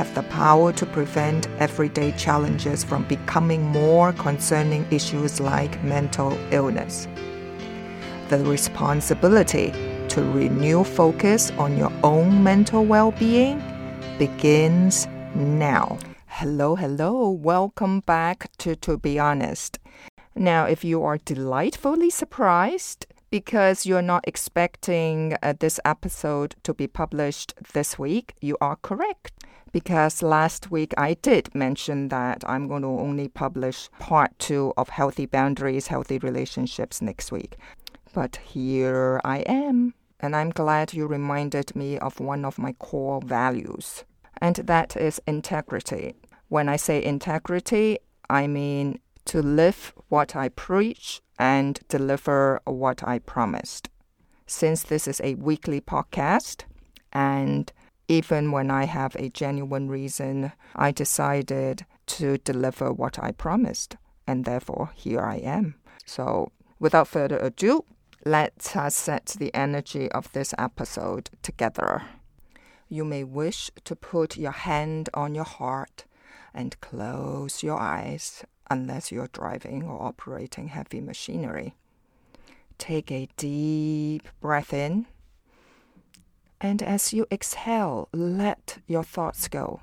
have the power to prevent everyday challenges from becoming more concerning issues like mental illness. The responsibility to renew focus on your own mental well being begins now. Hello, hello, welcome back to To Be Honest. Now, if you are delightfully surprised, because you're not expecting uh, this episode to be published this week, you are correct. Because last week I did mention that I'm going to only publish part two of Healthy Boundaries, Healthy Relationships next week. But here I am, and I'm glad you reminded me of one of my core values, and that is integrity. When I say integrity, I mean to live what I preach and deliver what I promised. Since this is a weekly podcast, and even when I have a genuine reason, I decided to deliver what I promised, and therefore here I am. So, without further ado, let us uh, set the energy of this episode together. You may wish to put your hand on your heart and close your eyes unless you're driving or operating heavy machinery. Take a deep breath in, and as you exhale, let your thoughts go.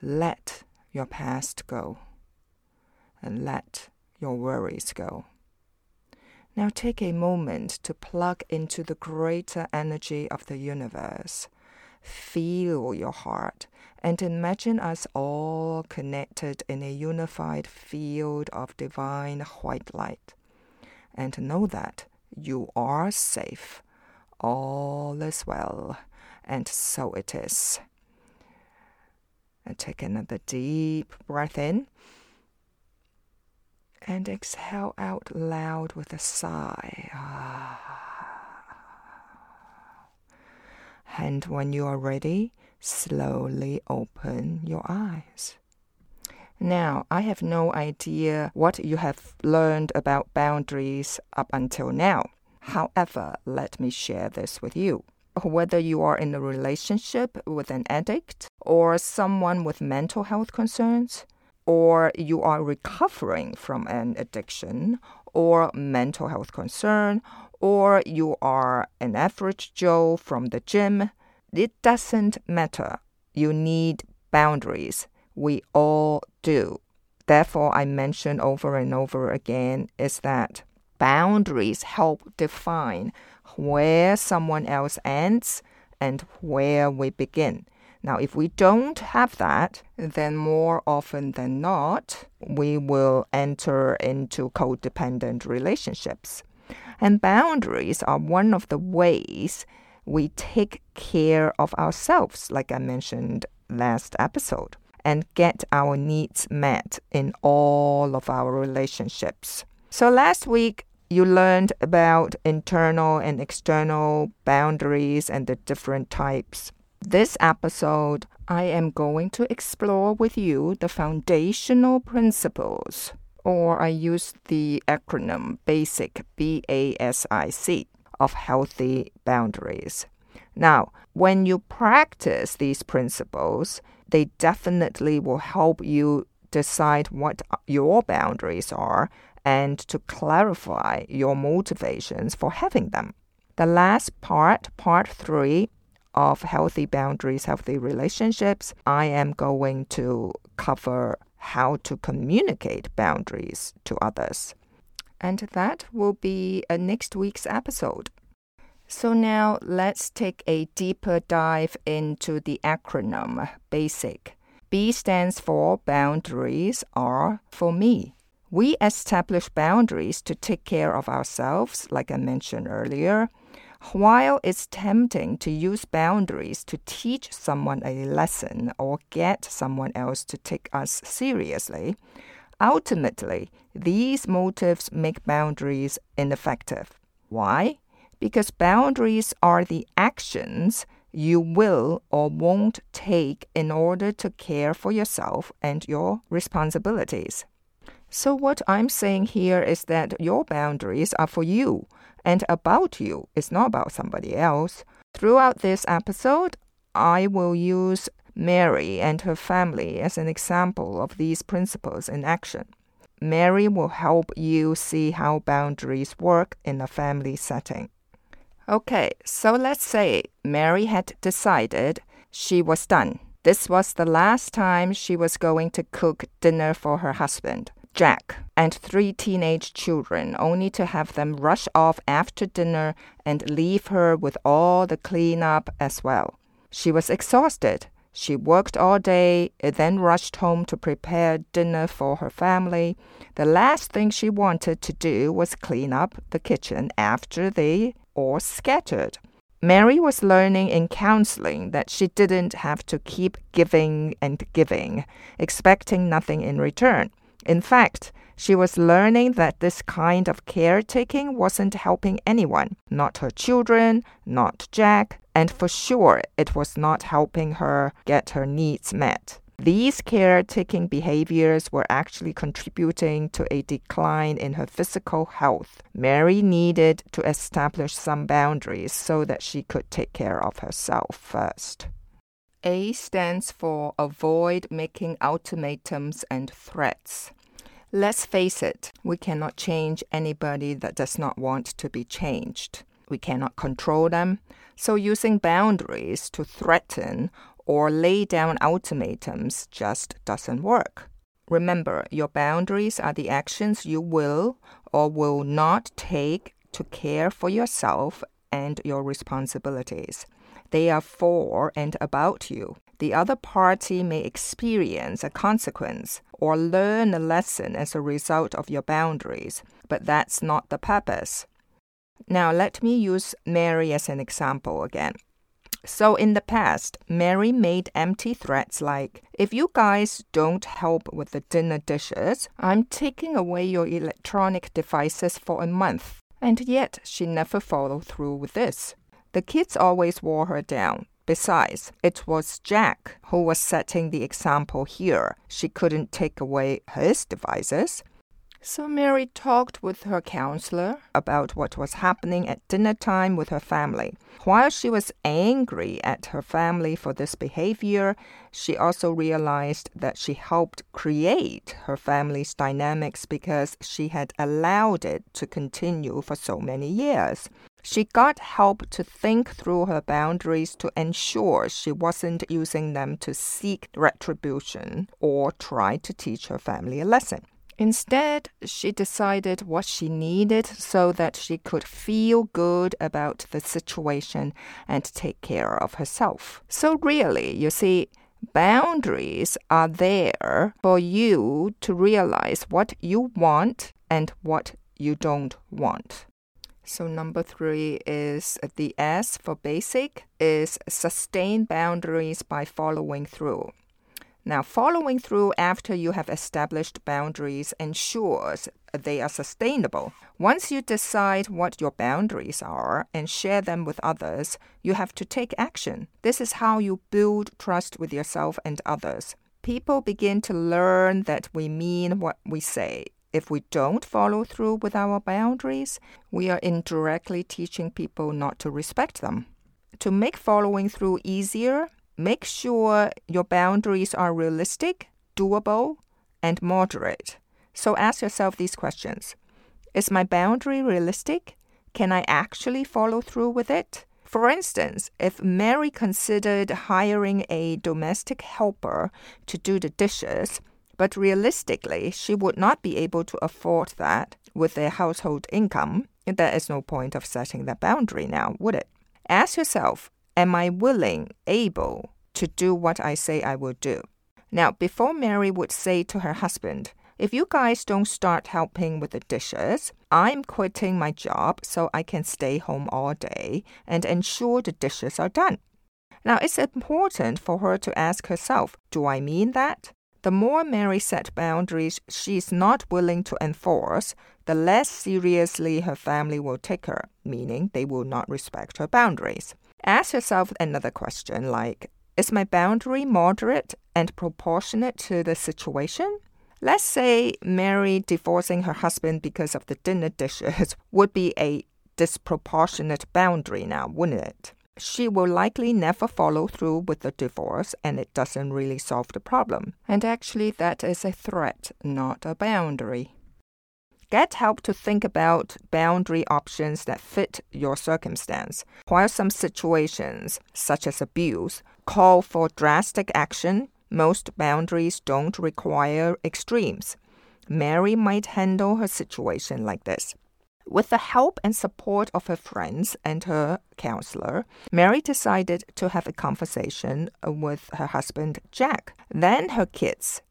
Let your past go, and let your worries go. Now take a moment to plug into the greater energy of the universe. Feel your heart and imagine us all connected in a unified field of divine white light. And know that you are safe. All is well. And so it is. And take another deep breath in. And exhale out loud with a sigh. And when you are ready, slowly open your eyes. Now, I have no idea what you have learned about boundaries up until now. However, let me share this with you. Whether you are in a relationship with an addict or someone with mental health concerns, or you are recovering from an addiction or mental health concern, or you are an average Joe from the gym, it doesn't matter. You need boundaries. We all do. Therefore, I mention over and over again is that boundaries help define where someone else ends and where we begin. Now, if we don't have that, then more often than not, we will enter into codependent relationships. And boundaries are one of the ways we take care of ourselves, like I mentioned last episode, and get our needs met in all of our relationships. So last week, you learned about internal and external boundaries and the different types. This episode, I am going to explore with you the foundational principles or I use the acronym BASIC, B A S I C, of healthy boundaries. Now, when you practice these principles, they definitely will help you decide what your boundaries are and to clarify your motivations for having them. The last part, part three of healthy boundaries, healthy relationships, I am going to cover how to communicate boundaries to others. And that will be a next week's episode. So now let's take a deeper dive into the acronym BASIC. B stands for boundaries, are for me. We establish boundaries to take care of ourselves, like I mentioned earlier. While it's tempting to use boundaries to teach someone a lesson or get someone else to take us seriously, ultimately, these motives make boundaries ineffective. Why? because boundaries are the actions you will or won't take in order to care for yourself and your responsibilities. So, what I'm saying here is that your boundaries are for you and about you, it's not about somebody else. Throughout this episode, I will use Mary and her family as an example of these principles in action. Mary will help you see how boundaries work in a family setting. Okay, so let's say Mary had decided she was done. This was the last time she was going to cook dinner for her husband, Jack, and three teenage children, only to have them rush off after dinner and leave her with all the cleanup as well. She was exhausted. She worked all day, then rushed home to prepare dinner for her family. The last thing she wanted to do was clean up the kitchen after they all scattered. Mary was learning in counseling that she didn't have to keep giving and giving, expecting nothing in return. In fact, she was learning that this kind of caretaking wasn't helping anyone, not her children, not Jack, and for sure it was not helping her get her needs met. These caretaking behaviors were actually contributing to a decline in her physical health. Mary needed to establish some boundaries so that she could take care of herself first. A stands for avoid making ultimatums and threats. Let's face it, we cannot change anybody that does not want to be changed. We cannot control them, so using boundaries to threaten or lay down ultimatums just doesn't work. Remember, your boundaries are the actions you will or will not take to care for yourself and your responsibilities. They are for and about you. The other party may experience a consequence or learn a lesson as a result of your boundaries, but that's not the purpose. Now, let me use Mary as an example again. So in the past, Mary made empty threats like, if you guys don't help with the dinner dishes, I'm taking away your electronic devices for a month. And yet, she never followed through with this. The kids always wore her down. Besides, it was Jack who was setting the example here. She couldn't take away his devices. So Mary talked with her counselor about what was happening at dinner time with her family. While she was angry at her family for this behavior, she also realized that she helped create her family's dynamics because she had allowed it to continue for so many years. She got help to think through her boundaries to ensure she wasn't using them to seek retribution or try to teach her family a lesson. Instead, she decided what she needed so that she could feel good about the situation and take care of herself. So, really, you see, boundaries are there for you to realize what you want and what you don't want. So number three is the S for basic is sustain boundaries by following through. Now, following through after you have established boundaries ensures they are sustainable. Once you decide what your boundaries are and share them with others, you have to take action. This is how you build trust with yourself and others. People begin to learn that we mean what we say if we don't follow through with our boundaries, we are indirectly teaching people not to respect them. To make following through easier, make sure your boundaries are realistic, doable, and moderate. So ask yourself these questions Is my boundary realistic? Can I actually follow through with it? For instance, if Mary considered hiring a domestic helper to do the dishes, but realistically she would not be able to afford that with their household income, there is no point of setting that boundary now, would it? Ask yourself, am I willing, able to do what I say I will do? Now, before Mary would say to her husband, if you guys don't start helping with the dishes, I'm quitting my job so I can stay home all day and ensure the dishes are done. Now, it's important for her to ask herself, do I mean that? The more Mary set boundaries she's not willing to enforce, the less seriously her family will take her, meaning they will not respect her boundaries. Ask yourself another question like Is my boundary moderate and proportionate to the situation? Let's say Mary divorcing her husband because of the dinner dishes would be a disproportionate boundary now, wouldn't it? She will likely never follow through with the divorce and it doesn't really solve the problem. And actually, that is a threat, not a boundary. Get help to think about boundary options that fit your circumstance. While some situations, such as abuse, call for drastic action, most boundaries don't require extremes. Mary might handle her situation like this. With the help and support of her friends and her counselor, Mary decided to have a conversation with her husband, Jack, then her kids.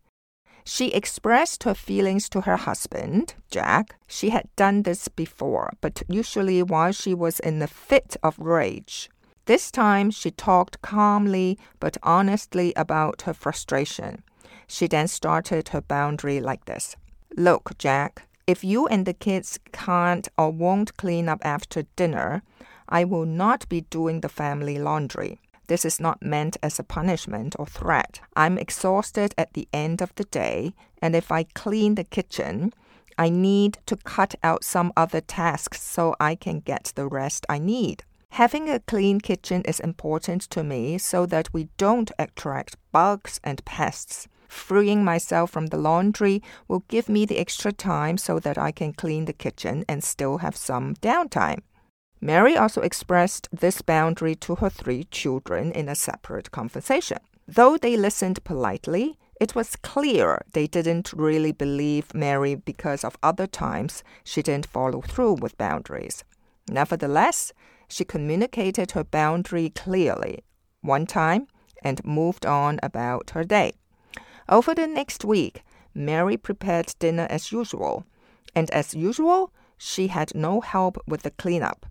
She expressed her feelings to her husband, Jack. She had done this before, but usually while she was in a fit of rage. This time she talked calmly but honestly about her frustration. She then started her boundary like this Look, Jack, if you and the kids can't or won't clean up after dinner, I will not be doing the family laundry. This is not meant as a punishment or threat. I'm exhausted at the end of the day, and if I clean the kitchen, I need to cut out some other tasks so I can get the rest I need. Having a clean kitchen is important to me so that we don't attract bugs and pests. Freeing myself from the laundry will give me the extra time so that I can clean the kitchen and still have some downtime. Mary also expressed this boundary to her three children in a separate conversation. Though they listened politely, it was clear they didn't really believe Mary because of other times she didn't follow through with boundaries. Nevertheless, she communicated her boundary clearly one time and moved on about her day. Over the next week, Mary prepared dinner as usual, and as usual, she had no help with the cleanup.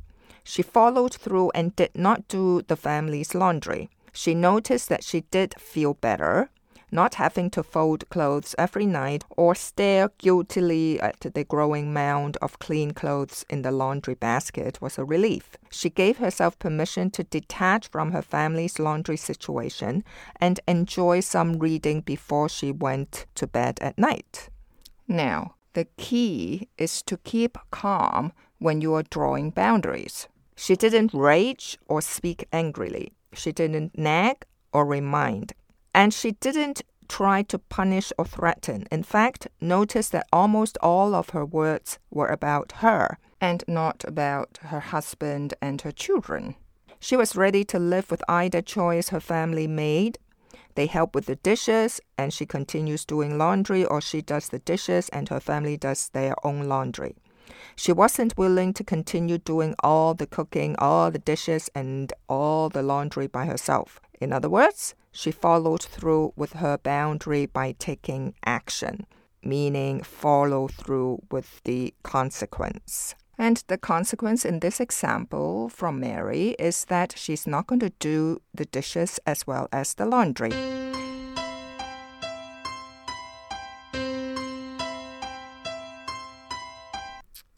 She followed through and did not do the family's laundry. She noticed that she did feel better, not having to fold clothes every night or stare guiltily at the growing mound of clean clothes in the laundry basket was a relief. She gave herself permission to detach from her family's laundry situation and enjoy some reading before she went to bed at night. Now, the key is to keep calm when you are drawing boundaries. She didn't rage or speak angrily. She didn't nag or remind. And she didn't try to punish or threaten. In fact, notice that almost all of her words were about her and not about her husband and her children. She was ready to live with either choice her family made. They help with the dishes, and she continues doing laundry, or she does the dishes and her family does their own laundry. She wasn't willing to continue doing all the cooking, all the dishes, and all the laundry by herself. In other words, she followed through with her boundary by taking action, meaning follow through with the consequence. And the consequence in this example from Mary is that she's not going to do the dishes as well as the laundry.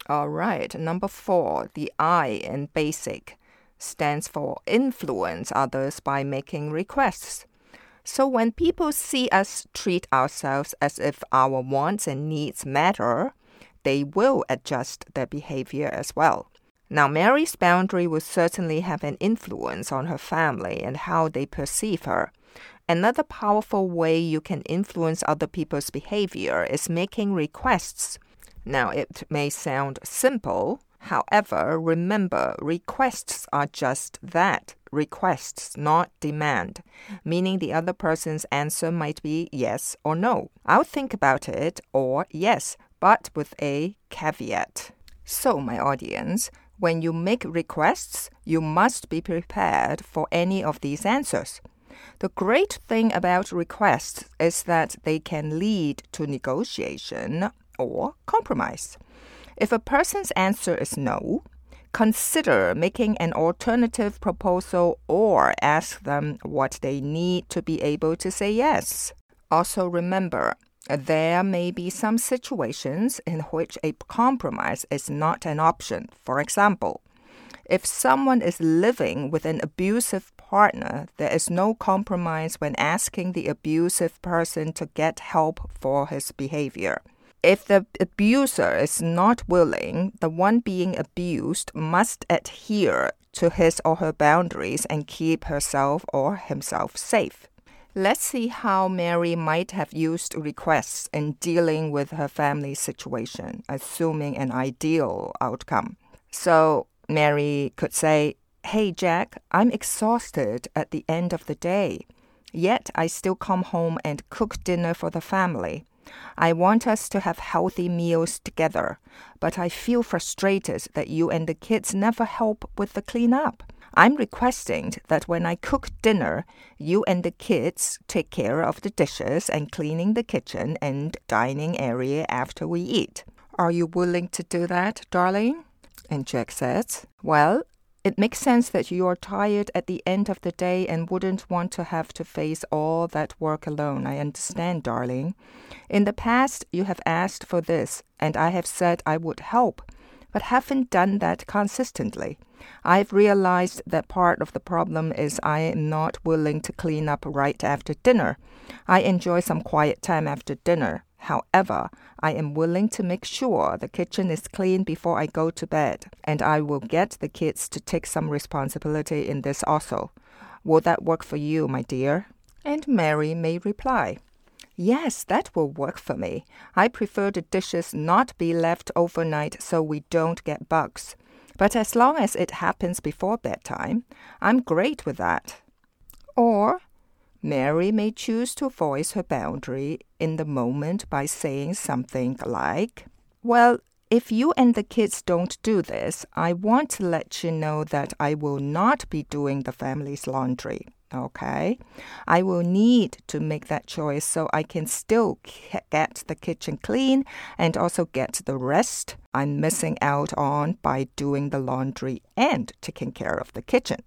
All right, number four, the I in basic stands for influence others by making requests. So when people see us treat ourselves as if our wants and needs matter, they will adjust their behavior as well. Now, Mary's boundary will certainly have an influence on her family and how they perceive her. Another powerful way you can influence other people's behavior is making requests. Now, it may sound simple, however, remember requests are just that requests, not demand, meaning the other person's answer might be yes or no. I'll think about it or yes, but with a caveat. So, my audience, when you make requests, you must be prepared for any of these answers. The great thing about requests is that they can lead to negotiation or compromise. If a person's answer is no, consider making an alternative proposal or ask them what they need to be able to say yes. Also, remember, there may be some situations in which a compromise is not an option. For example, if someone is living with an abusive partner, there is no compromise when asking the abusive person to get help for his behavior. If the abuser is not willing, the one being abused must adhere to his or her boundaries and keep herself or himself safe. Let's see how Mary might have used requests in dealing with her family situation, assuming an ideal outcome. So Mary could say, Hey, Jack, I'm exhausted at the end of the day. Yet I still come home and cook dinner for the family. I want us to have healthy meals together, but I feel frustrated that you and the kids never help with the cleanup. I'm requesting that when I cook dinner, you and the kids take care of the dishes and cleaning the kitchen and dining area after we eat. Are you willing to do that, darling? And Jack says, Well, it makes sense that you are tired at the end of the day and wouldn't want to have to face all that work alone. I understand, darling. In the past, you have asked for this, and I have said I would help, but haven't done that consistently. I've realized that part of the problem is I am not willing to clean up right after dinner. I enjoy some quiet time after dinner. However, I am willing to make sure the kitchen is clean before I go to bed, and I will get the kids to take some responsibility in this also. Will that work for you, my dear? And Mary may reply, Yes, that will work for me. I prefer the dishes not be left overnight so we don't get bugs. But as long as it happens before bedtime, I'm great with that. Or Mary may choose to voice her boundary in the moment by saying something like, Well, if you and the kids don't do this, I want to let you know that I will not be doing the family's laundry. Okay. I will need to make that choice so I can still get the kitchen clean and also get the rest I'm missing out on by doing the laundry and taking care of the kitchen.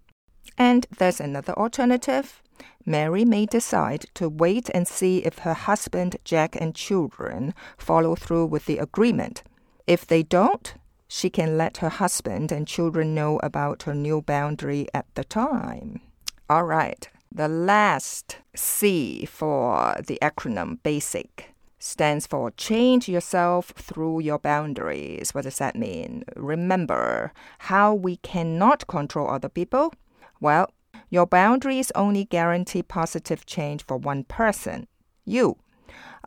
And there's another alternative. Mary may decide to wait and see if her husband, Jack, and children follow through with the agreement. If they don't, she can let her husband and children know about her new boundary at the time. All right. The last C for the acronym BASIC stands for change yourself through your boundaries. What does that mean? Remember how we cannot control other people? Well, your boundaries only guarantee positive change for one person, you.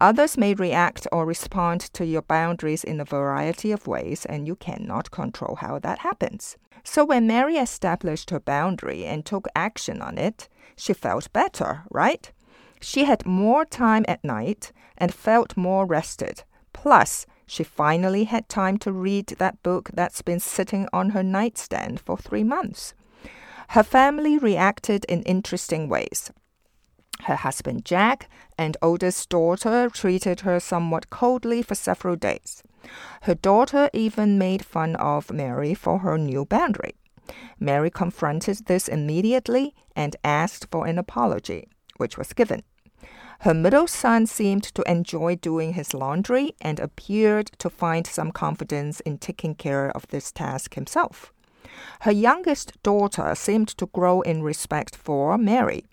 Others may react or respond to your boundaries in a variety of ways, and you cannot control how that happens. So when Mary established her boundary and took action on it, she felt better, right? She had more time at night and felt more rested. Plus, she finally had time to read that book that's been sitting on her nightstand for three months. Her family reacted in interesting ways. Her husband Jack and oldest daughter treated her somewhat coldly for several days. Her daughter even made fun of Mary for her new boundary. Mary confronted this immediately and asked for an apology, which was given. Her middle son seemed to enjoy doing his laundry and appeared to find some confidence in taking care of this task himself. Her youngest daughter seemed to grow in respect for Mary.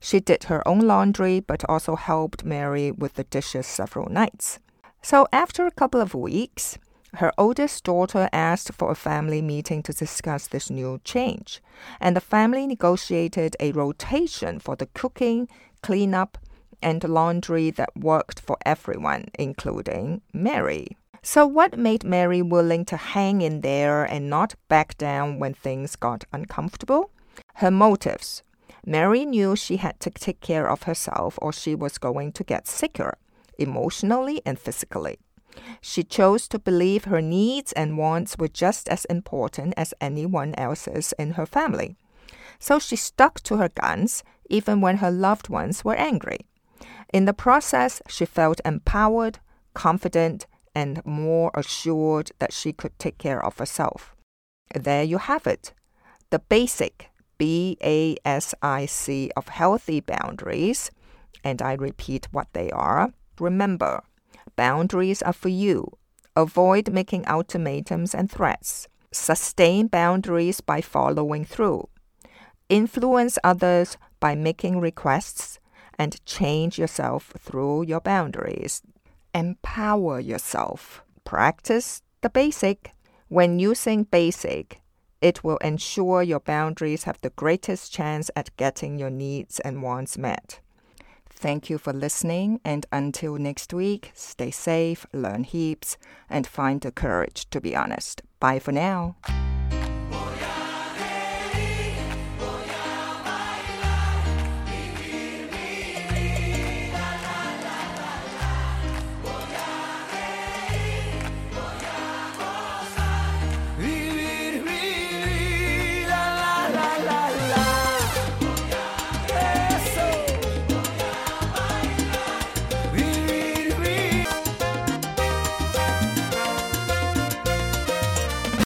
She did her own laundry but also helped Mary with the dishes several nights. So after a couple of weeks, her oldest daughter asked for a family meeting to discuss this new change, and the family negotiated a rotation for the cooking, cleanup, and laundry that worked for everyone, including Mary. So, what made Mary willing to hang in there and not back down when things got uncomfortable? Her motives. Mary knew she had to take care of herself or she was going to get sicker, emotionally and physically. She chose to believe her needs and wants were just as important as anyone else's in her family. So she stuck to her guns even when her loved ones were angry. In the process, she felt empowered, confident, and more assured that she could take care of herself. There you have it. The basic B A S I C of healthy boundaries. And I repeat what they are. Remember, Boundaries are for you. Avoid making ultimatums and threats. Sustain boundaries by following through. Influence others by making requests and change yourself through your boundaries. Empower yourself. Practice the basic. When using basic, it will ensure your boundaries have the greatest chance at getting your needs and wants met. Thank you for listening, and until next week, stay safe, learn heaps, and find the courage to be honest. Bye for now.